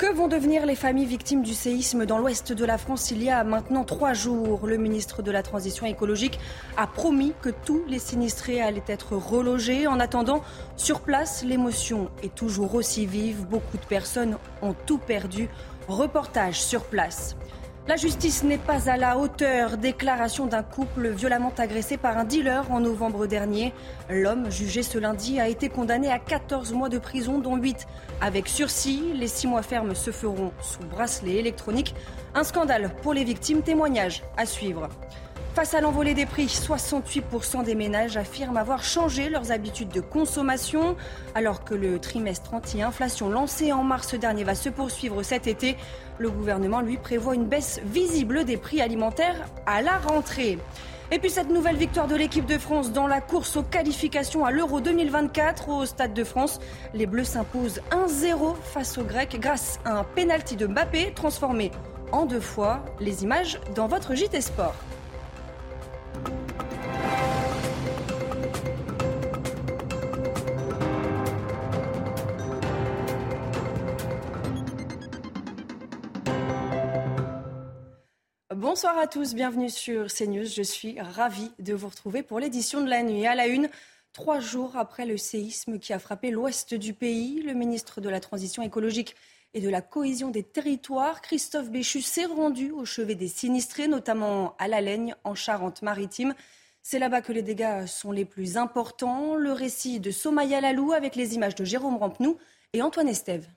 Que vont devenir les familles victimes du séisme dans l'ouest de la France il y a maintenant trois jours? Le ministre de la Transition écologique a promis que tous les sinistrés allaient être relogés. En attendant, sur place, l'émotion est toujours aussi vive. Beaucoup de personnes ont tout perdu. Reportage sur place. La justice n'est pas à la hauteur. Déclaration d'un couple violemment agressé par un dealer en novembre dernier. L'homme, jugé ce lundi, a été condamné à 14 mois de prison, dont 8 avec sursis. Les 6 mois fermes se feront sous bracelet électronique. Un scandale pour les victimes. Témoignage à suivre. Face à l'envolée des prix, 68% des ménages affirment avoir changé leurs habitudes de consommation. Alors que le trimestre anti-inflation lancé en mars dernier va se poursuivre cet été, le gouvernement, lui, prévoit une baisse visible des prix alimentaires à la rentrée. Et puis cette nouvelle victoire de l'équipe de France dans la course aux qualifications à l'Euro 2024 au Stade de France. Les Bleus s'imposent 1-0 face aux Grecs grâce à un pénalty de Mbappé transformé en deux fois. Les images dans votre JT Sport. Bonsoir à tous, bienvenue sur CNews. Je suis ravie de vous retrouver pour l'édition de la nuit. À la une, trois jours après le séisme qui a frappé l'ouest du pays, le ministre de la Transition écologique et de la cohésion des territoires, Christophe Béchu, s'est rendu au chevet des sinistrés, notamment à La Laigne, en Charente-Maritime. C'est là-bas que les dégâts sont les plus importants. Le récit de Somaya Lalou avec les images de Jérôme Rampenou et Antoine Estève.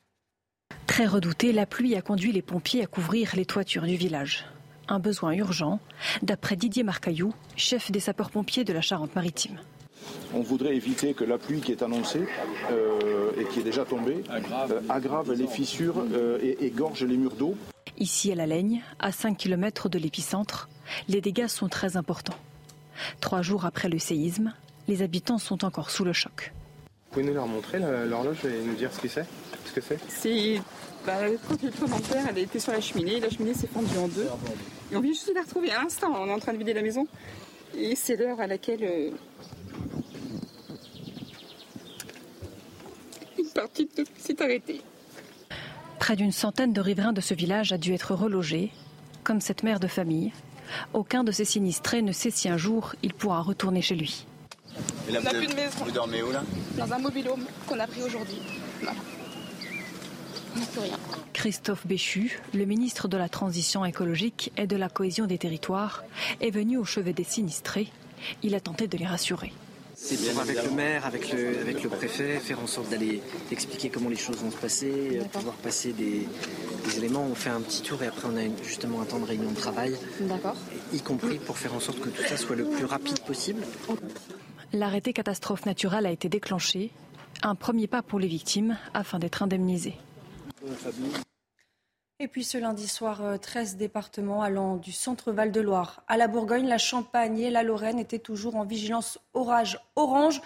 Très redouté, la pluie a conduit les pompiers à couvrir les toitures du village un besoin urgent, d'après Didier Marcaillou, chef des sapeurs-pompiers de la Charente-Maritime. On voudrait éviter que la pluie qui est annoncée euh, et qui est déjà tombée aggrave, euh, les fissures euh, et égorge les murs d'eau. Ici à La Laigne, à 5 km de l'épicentre, les dégâts sont très importants. Trois jours après le séisme, les habitants sont encore sous le choc. Vous pouvez nous leur montrer l'horloge et nous dire ce que c'est Ce que c'est bah, quand mon père, elle était sur la cheminée, la cheminée s'est fendue en deux. Et on vient juste de la retrouver à l'instant, on est en train de vider la maison. Et c'est l'heure à laquelle euh, une partie s'est arrêtée. Près d'une centaine de riverains de ce village a dû être relogés, comme cette mère de famille. Aucun de ces sinistrés ne sait si un jour il pourra retourner chez lui. On n'a plus de maison. Vous dormez où là Dans un mobilhome qu'on a pris aujourd'hui. Christophe Béchu, le ministre de la Transition écologique et de la cohésion des territoires, est venu au chevet des sinistrés. Il a tenté de les rassurer. C'est pour, avec le maire, avec le, avec le préfet, faire en sorte d'aller expliquer comment les choses vont se passer, euh, pouvoir passer des, éléments. On fait un petit tour et après on a justement un temps de réunion de travail. D'accord. Y compris pour faire en sorte que tout ça soit le plus rapide possible. L'arrêté catastrophe naturelle a été déclenché. Un premier pas pour les victimes afin d'être indemnisées. Et puis ce lundi soir, 13 euh, départements allant du centre Val-de-Loire à la Bourgogne, la Champagne et la Lorraine étaient toujours en vigilance orage orange.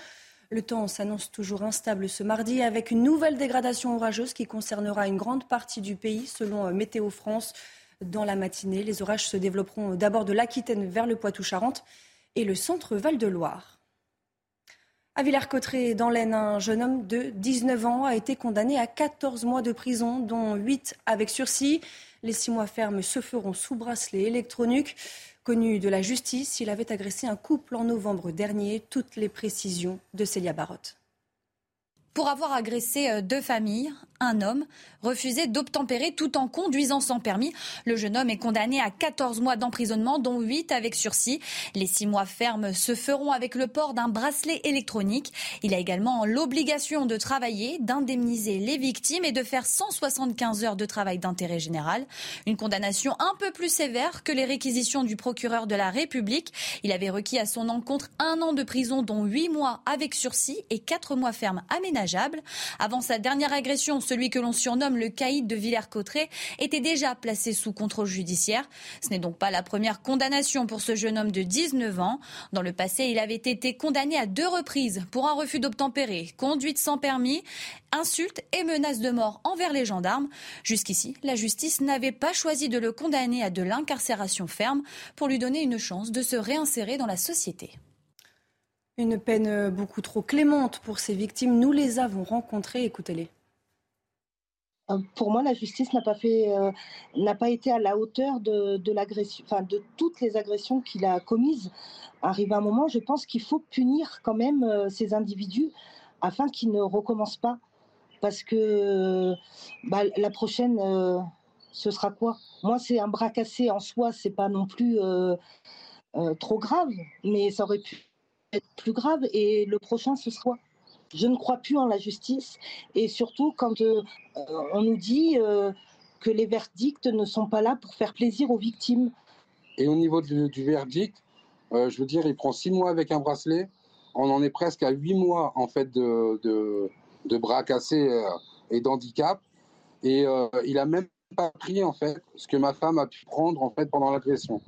Le temps s'annonce toujours instable ce mardi avec une nouvelle dégradation orageuse qui concernera une grande partie du pays selon euh, Météo France. Dans la matinée, les orages se développeront d'abord de l'Aquitaine vers le Poitou-Charentes et le centre Val-de-Loire. À Villers-Cotterêts, dans l'Aisne, un jeune homme de 19 ans a été condamné à 14 mois de prison, dont 8 avec sursis. Les 6 mois fermes se feront sous bracelet électronique. Connu de la justice, il avait agressé un couple en novembre dernier. Toutes les précisions de Célia Barotte. Pour avoir agressé euh, deux familles, un homme refusait d'obtempérer tout en conduisant sans permis. Le jeune homme est condamné à 14 mois d'emprisonnement, dont 8 avec sursis. Les 6 mois fermes se feront avec le port d'un bracelet électronique. Il a également l'obligation de travailler, d'indemniser les victimes et de faire 175 heures de travail d'intérêt général. Une condamnation un peu plus sévère que les réquisitions du procureur de la République. Il avait requis à son encontre un an de prison, dont 8 mois avec sursis et 4 mois fermes Avant sa dernière agression, celui que l'on surnomme le caïd de Villers-Cotterêts, était déjà placé sous contrôle judiciaire. Ce n'est donc pas la première condamnation pour ce jeune homme de 19 ans. Dans le passé, il avait été condamné à deux reprises pour un refus d'obtempérer, conduite sans permis, insultes et menaces de mort envers les gendarmes. Jusqu'ici, la justice n'avait pas choisi de le condamner à de l'incarcération ferme pour lui donner une chance de se réinsérer dans la société. Une peine beaucoup trop clémente pour ces victimes. Nous les avons rencontrées. Écoutez-les. euh, pour moi, la justice n'a pas euh, été à la hauteur de, toutes les agressions qu'il a commises. Arrive un moment, je pense qu'il faut punir quand même euh, ces individus afin qu'ils ne recommencent pas, parce que bah, la prochaine, ce sera quoi? Moi, c'est un bras cassé en soi, c'est pas non plus trop grave, mais ça aurait pu plus grave. Et le prochain, ce sera je ne crois plus en la justice et surtout quand euh, on nous dit euh, que les verdicts ne sont pas là pour faire plaisir aux victimes. Et au niveau du, verdict, euh, je veux dire, il prend six mois avec un bracelet. On en est presque à huit mois en fait de, de, bras cassés et d'handicap. Et il a même pas pris en fait ce que ma femme a pu prendre en fait pendant l'agression.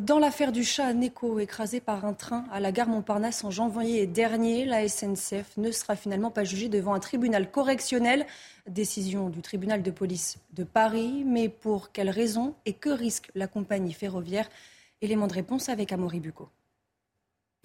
Dans l'affaire du chat Neko écrasé par un train à la gare Montparnasse en janvier dernier, la SNCF ne sera finalement pas jugée devant un tribunal correctionnel. Décision du tribunal de police de Paris. Mais pour quelles raisons et que risque la compagnie ferroviaire? Élément de réponse avec Amaury Bucco.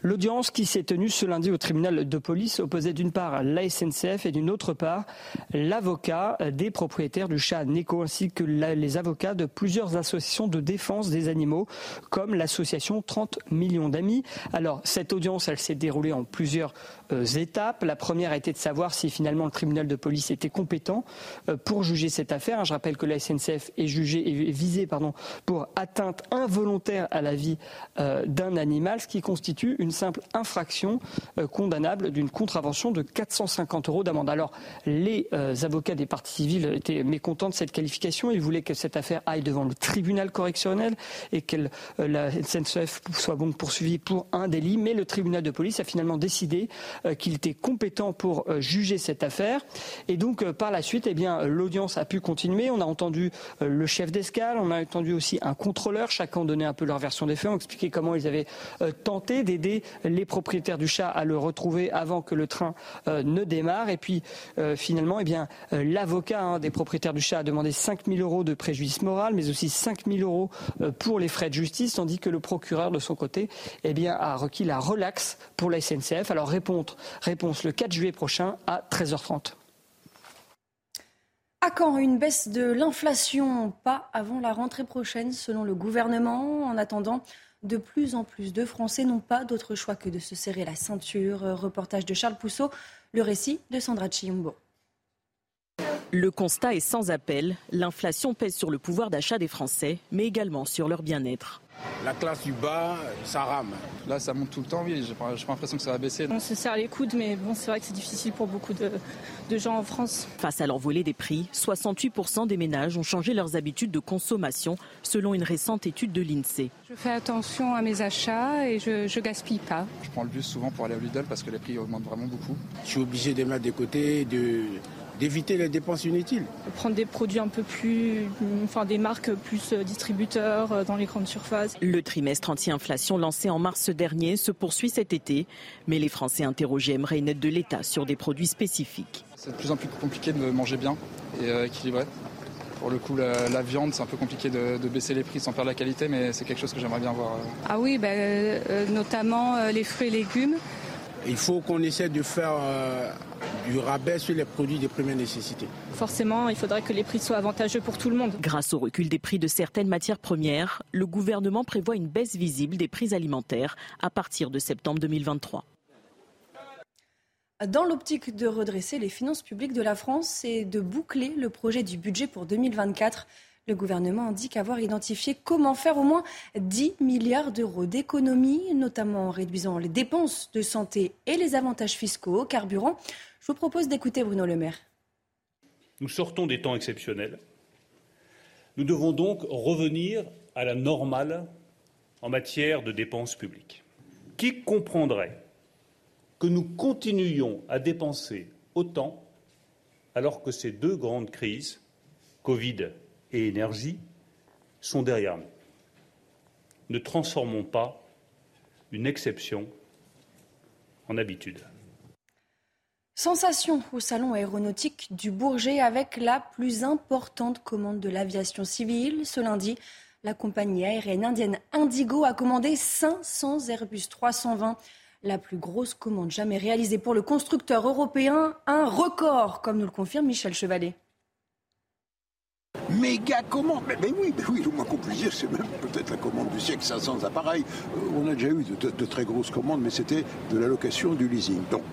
L'audience qui s'est tenue ce lundi au tribunal de police opposait d'une part la SNCF et d'une autre part l'avocat des propriétaires du chat Neko ainsi que les avocats de plusieurs associations de défense des animaux comme l'association 30 millions d'amis. Alors cette audience, elle s'est déroulée en plusieurs euh, étapes. La première a été de savoir si finalement le tribunal de police était compétent euh, pour juger cette affaire. Je rappelle que la SNCF est jugée et visée pardon, pour atteinte involontaire à la vie euh, d'un animal, ce qui constitue une simple infraction euh, condamnable d'une contravention de 450 euros d'amende. Alors, les euh, avocats des parties civiles étaient mécontents de cette qualification. Ils voulaient que cette affaire aille devant le tribunal correctionnel et que euh, la SNCF soit donc poursuivie pour un délit. Mais le tribunal de police a finalement décidé qu'il était compétent pour juger cette affaire. Et donc, par la suite, eh bien, l'audience a pu continuer. On a entendu le chef d'escale, on a entendu aussi un contrôleur. Chacun donnait un peu leur version des faits, on expliquait comment ils avaient tenté d'aider les propriétaires du chat à le retrouver avant que le train euh, ne démarre. Et puis euh, finalement, eh bien, euh, l'avocat hein, des propriétaires du chat a demandé 5 000 euros de préjudice moral, mais aussi 5 000 euros pour les frais de justice, tandis que le procureur de son côté eh a requis la relaxe pour la SNCF. Alors réponse, réponse le 4 juillet prochain à 13h30. À quand une baisse de l'inflation Pas avant la rentrée prochaine, selon le gouvernement. En attendant, de plus en plus de Français n'ont pas d'autre choix que de se serrer la ceinture. Reportage de Charles Pousseau, le récit de Sandra Chiumbo. Le constat est sans appel. L'inflation pèse sur le pouvoir d'achat des Français, mais également sur leur bien-être. La classe du bas, ça rame. Là, ça monte tout le temps, oui. J'ai pas, l'impression que ça va baisser. On se serre les coudes, mais bon, c'est vrai que c'est difficile pour beaucoup de, gens en France. Face à l'envolée des prix, 68% des ménages ont changé leurs habitudes de consommation, selon une récente étude de l'INSEE. Je fais attention à mes achats et je, je gaspille pas. Je prends le bus souvent pour aller au Lidl parce que les prix augmentent vraiment beaucoup. Je suis obligé de mettre de côté, de d'éviter les dépenses inutiles. Prendre des produits un peu plus, enfin des marques plus euh, distributeurs euh, dans les grandes surfaces. Le trimestre anti-inflation lancé en mars dernier se poursuit cet été, mais les Français interrogés aimeraient une aide de l'État sur des produits spécifiques. C'est de plus en plus compliqué de manger bien et euh, équilibré. Pour le coup, la, viande, c'est un peu compliqué de, baisser les prix sans perdre la qualité, mais c'est quelque chose que j'aimerais bien voir. Ah oui, ben, notamment les fruits et légumes. Il faut qu'on essaie de faire euh, du rabais sur les produits de première nécessité. Forcément, il faudrait que les prix soient avantageux pour tout le monde. Grâce au recul des prix de certaines matières premières, le gouvernement prévoit une baisse visible des prix alimentaires à partir de septembre 2023. Dans l'optique de redresser les finances publiques de la France et de boucler le projet du budget pour 2024, le gouvernement indique avoir identifié comment faire au moins 10 milliards d'euros d'économies, notamment en réduisant les dépenses de santé et les avantages fiscaux au carburant. Je vous propose d'écouter Bruno Le Maire. Nous sortons des temps exceptionnels. Nous devons donc revenir à la normale en matière de dépenses publiques. Qui comprendrait que nous continuions à dépenser autant alors que ces deux grandes crises, Covid et énergie sont derrière nous. Ne transformons pas une exception en habitude. Sensation au salon aéronautique du Bourget avec la plus importante commande de l'aviation civile. Ce lundi, la compagnie aérienne indienne Indigo a commandé 500 Airbus 320. la plus grosse commande jamais réalisée pour le constructeur européen, un record, comme nous le confirme Michel Chevalet. Méga commande mais, oui, mais oui, le moins qu'on puisse dire, c'est même peut-être la commande du siècle, 500 appareils. Euh, on a déjà eu de, très grosses commandes, mais c'était de la location, du leasing. Donc,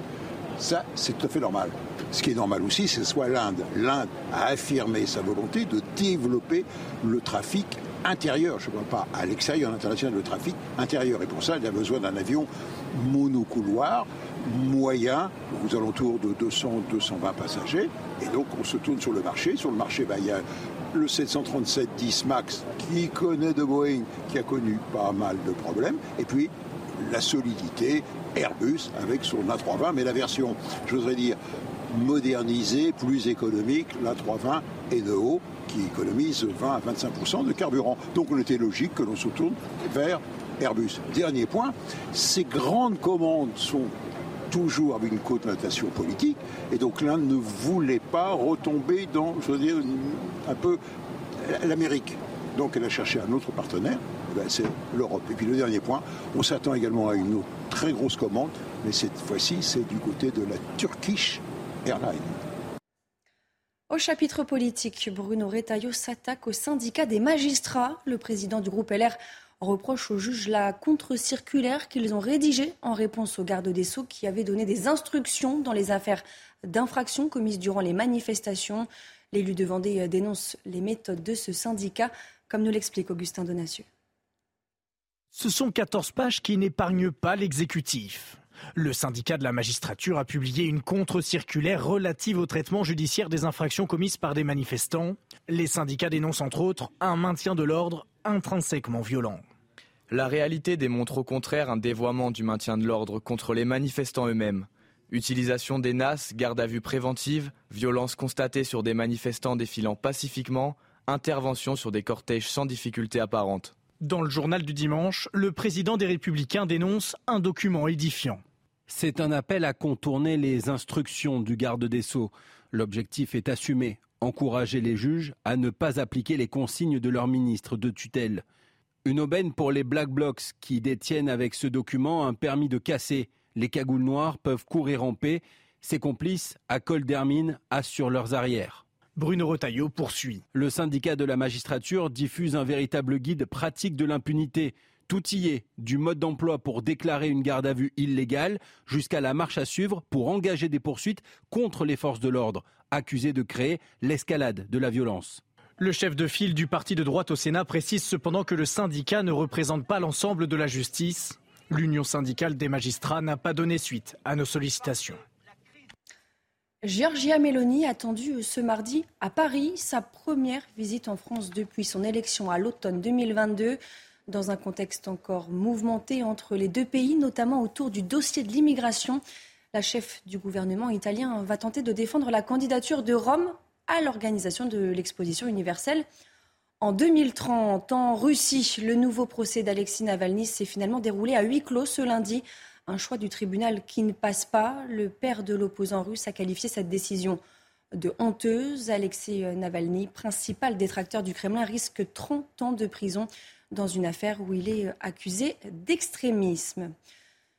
ça, c'est tout à fait normal. Ce qui est normal aussi, c'est soit l'Inde. L'Inde a affirmé sa volonté de développer le trafic intérieur, je ne parle pas à l'extérieur, international, le trafic intérieur. Et pour ça, il a besoin d'un avion monocouloir, moyen, aux alentours de 200-220 passagers. Et donc, on se tourne sur le marché. Sur le marché, bah, il y a le 737-10 MAX qui connaît de Boeing, qui a connu pas mal de problèmes. Et puis, la solidité Airbus avec son A320, mais la version, j'oserais dire, modernisée, plus économique, l'A320 NEO, qui économise 20 à 25% de carburant. Donc on était logique que l'on se tourne vers Airbus. Dernier point, ces grandes commandes sont toujours avec une connotation politique, et donc l'Inde ne voulait pas retomber dans, je veux dire, un peu l'Amérique. Donc elle a cherché un autre partenaire, eh ben, c'est l'Europe. Et puis le dernier point, on s'attend également à une autre très grosse commande, mais cette fois-ci c'est du côté de la Turkish Airlines. Au chapitre politique, Bruno Retailleau s'attaque au syndicat des magistrats. Le président du groupe LR reproche aux juges la contre-circulaire qu'ils ont rédigée en réponse au garde des Sceaux qui avait donné des instructions dans les affaires d'infraction commises durant les manifestations. L'élu de Vendée dénonce les méthodes de ce syndicat, comme nous l'explique Augustin Donatieux. Ce sont 14 pages qui n'épargnent pas l'exécutif. Le syndicat de la magistrature a publié une contre-circulaire relative au traitement judiciaire des infractions commises par des manifestants. Les syndicats dénoncent entre autres un maintien de l'ordre intrinsèquement violent. La réalité démontre au contraire un dévoiement du maintien de l'ordre contre les manifestants eux-mêmes. Utilisation des NAS, garde à vue préventive, violence constatée sur des manifestants défilant pacifiquement, intervention sur des cortèges sans difficulté apparente. Dans le journal du dimanche, le président des Républicains dénonce un document édifiant. C'est un appel à contourner les instructions du garde des sceaux. L'objectif est assumé, encourager les juges à ne pas appliquer les consignes de leur ministre de tutelle. Une aubaine pour les Black Blocs qui détiennent avec ce document un permis de casser. Les cagoules noires peuvent courir en paix. Ses complices, à col d'hermine, assurent leurs arrières. Bruno Retailleau poursuit. Le syndicat de la magistrature diffuse un véritable guide pratique de l'impunité. Tout y est, du mode d'emploi pour déclarer une garde à vue illégale jusqu'à la marche à suivre pour engager des poursuites contre les forces de l'ordre, accusées de créer l'escalade de la violence. Le chef de file du parti de droite au Sénat précise cependant que le syndicat ne représente pas l'ensemble de la justice. L'Union syndicale des magistrats n'a pas donné suite à nos sollicitations. Giorgia Meloni attendue ce mardi à Paris, sa première visite en France depuis son élection à l'automne 2022 dans un contexte encore mouvementé entre les deux pays, notamment autour du dossier de l'immigration. La chef du gouvernement italien va tenter de défendre la candidature de Rome à l'organisation de l'exposition universelle en 2030. En Russie, le nouveau procès d'Alexis Navalny s'est finalement déroulé à huis clos ce lundi. Un choix du tribunal qui ne passe pas. Le père de l'opposant russe a qualifié cette décision de honteuse. Alexis Navalny, principal détracteur du Kremlin, risque 30 ans de prison dans une affaire où il est accusé d'extrémisme.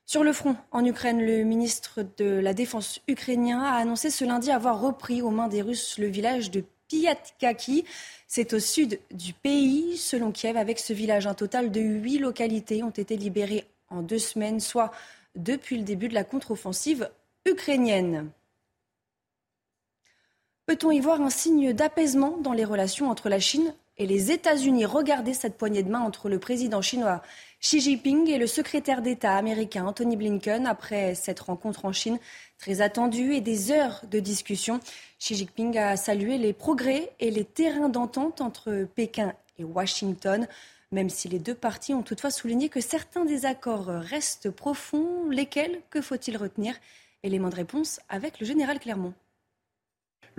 Sur le front, en Ukraine, le ministre de la Défense ukrainien a annoncé ce lundi avoir repris aux mains des Russes le village de Piatkaki. C'est au sud du pays. Selon Kiev, avec ce village, un total de huit localités ont été libérées en deux semaines, soit depuis le début de la contre-offensive ukrainienne. Peut-on y voir un signe d'apaisement dans les relations entre la Chine et les États-Unis. Regardez cette poignée de main entre le président chinois Xi Jinping et le secrétaire d'État américain Anthony Blinken après cette rencontre en Chine très attendue et des heures de discussion. Xi Jinping a salué les progrès et les terrains d'entente entre Pékin et Washington. Même si les deux parties ont toutefois souligné que certains désaccords restent profonds, lesquels que faut-il retenir? Élément de réponse avec le général Clermont.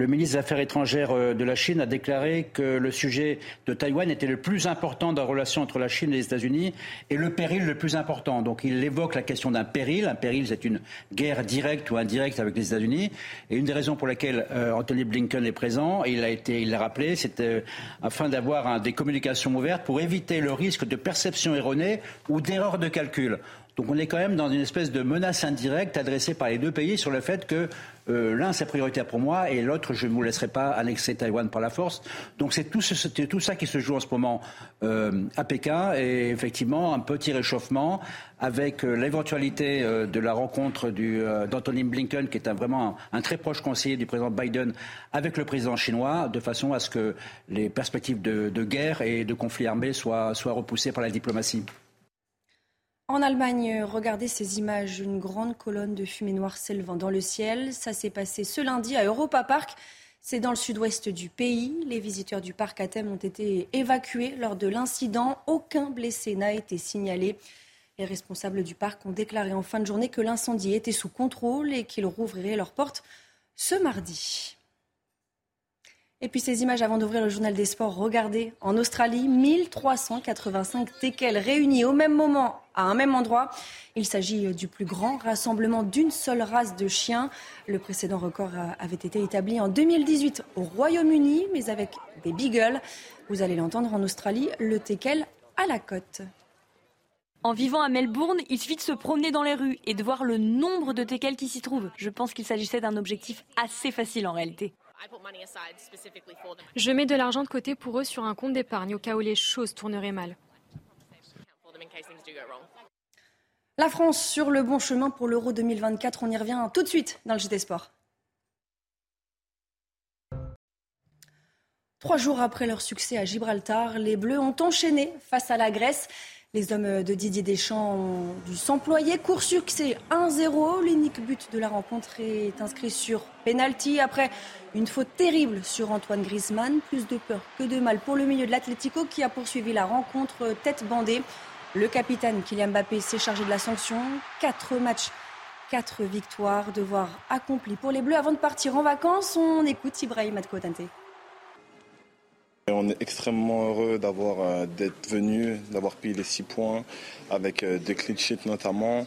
Le ministre des Affaires étrangères euh, de la Chine a déclaré que le sujet de Taïwan était le plus important dans la relation entre la Chine et les États-Unis et le péril le plus important. Donc il évoque la question d'un péril. Un péril, c'est une guerre directe ou indirecte avec les États-Unis. Et une des raisons pour lesquelles euh, Anthony Blinken est présent, il a été, il l'a rappelé, c'était euh, afin d'avoir des communications ouvertes pour éviter le risque de perception erronée ou d'erreur de calcul. Donc on est quand même dans une espèce de menace indirecte adressée par les deux pays sur le fait que euh, l'un c'est prioritaire pour moi et l'autre je ne vous laisserai pas annexer Taïwan par la force. Donc c'est tout, ça qui se joue en ce moment euh, à Pékin et effectivement un petit réchauffement avec euh, l'éventualité de la rencontre d'Anthony Blinken qui est vraiment un, très proche conseiller du président Biden avec le président chinois de façon à ce que les perspectives de, guerre et de conflit armé soient, soient repoussées par la diplomatie. En Allemagne, regardez ces images, une grande colonne de fumée noire s'élevant dans le ciel. Ça s'est passé ce lundi à Europa Park. C'est dans le sud-ouest du pays. Les visiteurs du parc à thème ont été évacués lors de l'incident. Aucun blessé n'a été signalé. Les responsables du parc ont déclaré en fin de journée que l'incendie était sous contrôle et qu'ils rouvriraient leurs portes ce mardi. Et puis ces images avant d'ouvrir le journal des sports, regardez, en Australie, 1385 teckels réunis au même moment à un même endroit. Il s'agit du plus grand rassemblement d'une seule race de chiens. Le précédent record avait été établi en 2018 au Royaume-Uni, mais avec des beagles. Vous allez l'entendre en Australie, le teckel à la côte. En vivant à Melbourne, il suffit de se promener dans les rues et de voir le nombre de teckels qui s'y trouvent. Je pense qu'il s'agissait d'un objectif assez facile en réalité. Je mets de l'argent de côté pour eux sur un compte d'épargne au cas où les choses tourneraient mal. La France sur le bon chemin pour l'Euro 2024, on y revient tout de suite dans le JT Sport. Trois jours après leur succès à Gibraltar, les Bleus ont enchaîné face à la Grèce. Les hommes de Didier Deschamps ont dû s'employer. Court succès 1-0. L'unique but de la rencontre est inscrit sur penalty après une faute terrible sur Antoine Griezmann. Plus de peur que de mal pour le milieu de l'Atlético qui a poursuivi la rencontre tête bandée. Le capitaine Kylian Mbappé s'est chargé de la sanction. Quatre matchs, quatre victoires, devoir accompli pour les Bleus. Avant de partir en vacances, on écoute Ibrahim Adkotante. On est extrêmement heureux d'avoir euh, d'être venu, d'avoir pris les six points avec euh, des clean sheets notamment.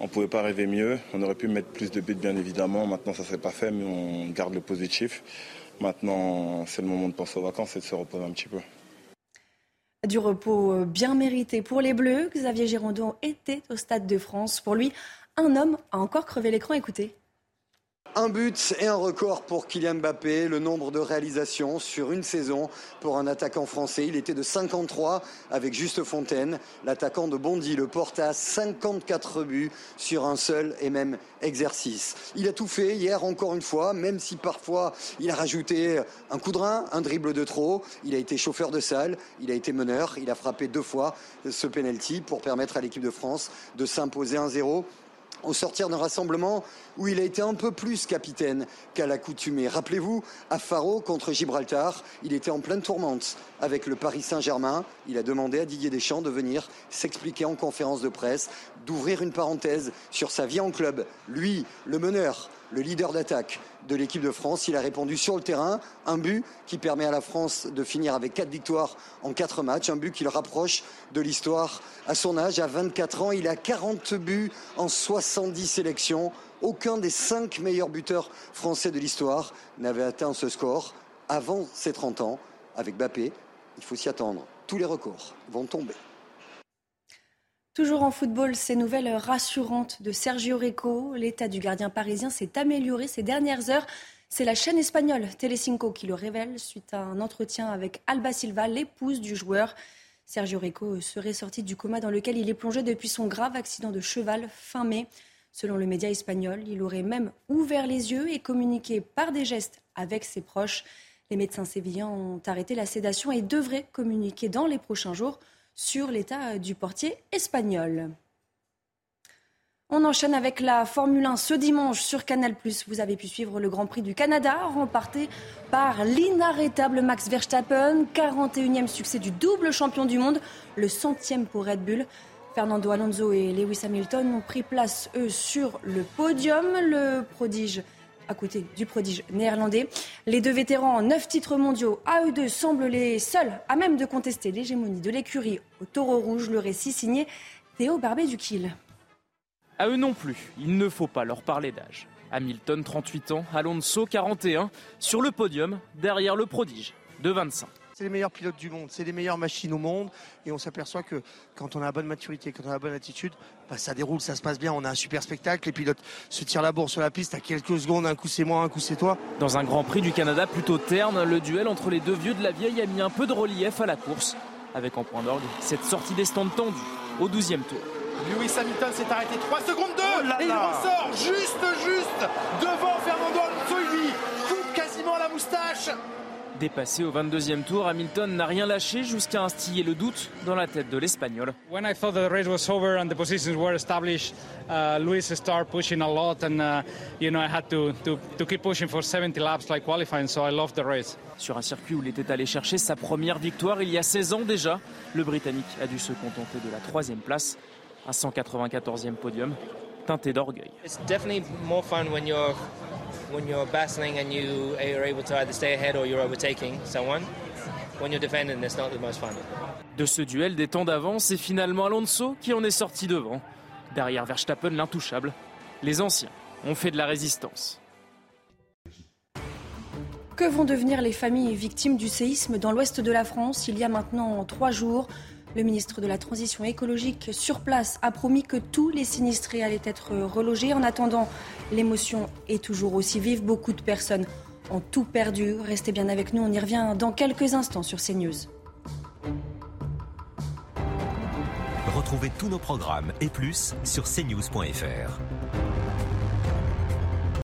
On ne pouvait pas rêver mieux. On aurait pu mettre plus de buts bien évidemment. Maintenant ça ne s'est pas fait mais on garde le positif. Maintenant c'est le moment de penser aux vacances et de se reposer un petit peu. Du repos euh, bien mérité pour les Bleus. Xavier Girondon était au Stade de France. Pour lui, un homme a encore crevé l'écran. Écoutez. Un but et un record pour Kylian Mbappé, le nombre de réalisations sur une saison pour un attaquant français. Il était de 53 avec Juste Fontaine. L'attaquant de Bondy le porte à 54 buts sur un seul et même exercice. Il a tout fait hier encore une fois, même si parfois il a rajouté un coup un dribble de trop. Il a été chauffeur de salle, il a été meneur, il a frappé deux fois ce penalty pour permettre à l'équipe de France de s'imposer 1-0 au sortir d'un rassemblement où il a été un peu plus capitaine qu'à l'accoutumée. Rappelez-vous, à Faro contre Gibraltar, il était en pleine tourmente avec le Paris Saint-Germain. Il a demandé à Didier Deschamps de venir s'expliquer en conférence de presse, d'ouvrir une parenthèse sur sa vie en club. Lui, le meneur, le leader d'attaque de l'équipe de France. Il a répondu sur le terrain, un but qui permet à la France de finir avec quatre victoires en quatre matchs, un but qui le rapproche de l'histoire à son âge, à 24 ans. Il a 40 buts en 70 sélections. Aucun des cinq meilleurs buteurs français de l'histoire n'avait atteint ce score avant ses 30 ans. Avec Bappé, il faut s'y attendre. Tous les records vont tomber. Toujours en football, ces nouvelles rassurantes de Sergio Rico. L'état du gardien parisien s'est amélioré ces dernières heures. C'est la chaîne espagnole Telecinco qui le révèle suite à un entretien avec Alba Silva, l'épouse du joueur. Sergio Rico serait sorti du coma dans lequel il est plongé depuis son grave accident de cheval fin mai. Selon le média espagnol, il aurait même ouvert les yeux et communiqué par des gestes avec ses proches. Les médecins sévillans ont arrêté la sédation et devraient communiquer dans les prochains jours sur l'état du portier espagnol. On enchaîne avec la Formule 1 ce dimanche sur Canal+. Vous avez pu suivre le Grand Prix du Canada, remporté par l'inarrêtable Max Verstappen, 41e succès du double champion du monde, le centième pour Red Bull. Fernando Alonso et Lewis Hamilton ont pris place, eux, sur le podium. Le prodige à côté du prodige néerlandais. Les deux vétérans, neuf titres mondiaux, à eux deux, semblent les seuls à même de contester l'hégémonie de l'écurie au taureau rouge. Le récit signé Théo Barbet du Kiel. À eux non plus, il ne faut pas leur parler d'âge. Hamilton, 38 ans, Alonso, 41, sur le podium, derrière le prodige, de 25. C'est les meilleurs pilotes du monde, c'est les meilleures machines au monde. Et on s'aperçoit que quand on a la bonne maturité, quand on a la bonne attitude, bah, ça déroule, ça se passe bien. On a un super spectacle. Les pilotes se tirent la bourre sur la piste à quelques secondes. Un coup c'est moi, un coup c'est toi. Dans un Grand Prix du Canada plutôt terne, le duel entre les deux vieux de la vieille a mis un peu de relief à la course. Avec en point d'orgue cette sortie des stands tendue au 12e tour. Lewis Hamilton s'est arrêté 3 secondes 2 et il ressort juste, juste devant Fernando Alonso. Il lui coupe quasiment la moustache. Dépassé au 22e tour, Hamilton n'a rien lâché jusqu'à instiller le doute dans la tête de l'Espagnol. When I thought the race was over and the positions were established, uh, Luis started pushing a lot and uh, you know I had to, to, to keep pushing for 70 laps like qualifying, so I loved the race. Sur un circuit où il était allé chercher sa première victoire il y a 16 ans déjà, le Britannique a dû se contenter de la troisième place, un 194e podium, teinté d'orgueil. It's definitely more fun when you're when you're battling and you are able to either stay ahead or you're overtaking someone. When you're defending, it's not the most fun. De ce duel des temps d'avance, c'est finalement Alonso qui en est sorti devant. Derrière Verstappen, l'intouchable. Les anciens ont fait de la résistance. Que vont devenir les familles victimes du séisme dans l'ouest de la France il y a maintenant trois jours? Le ministre de la Transition écologique sur place a promis que tous les sinistrés allaient être relogés. En attendant, l'émotion est toujours aussi vive. Beaucoup de personnes ont tout perdu. Restez bien avec nous, on y revient dans quelques instants sur CNews. Retrouvez tous nos programmes et plus sur cnews.fr.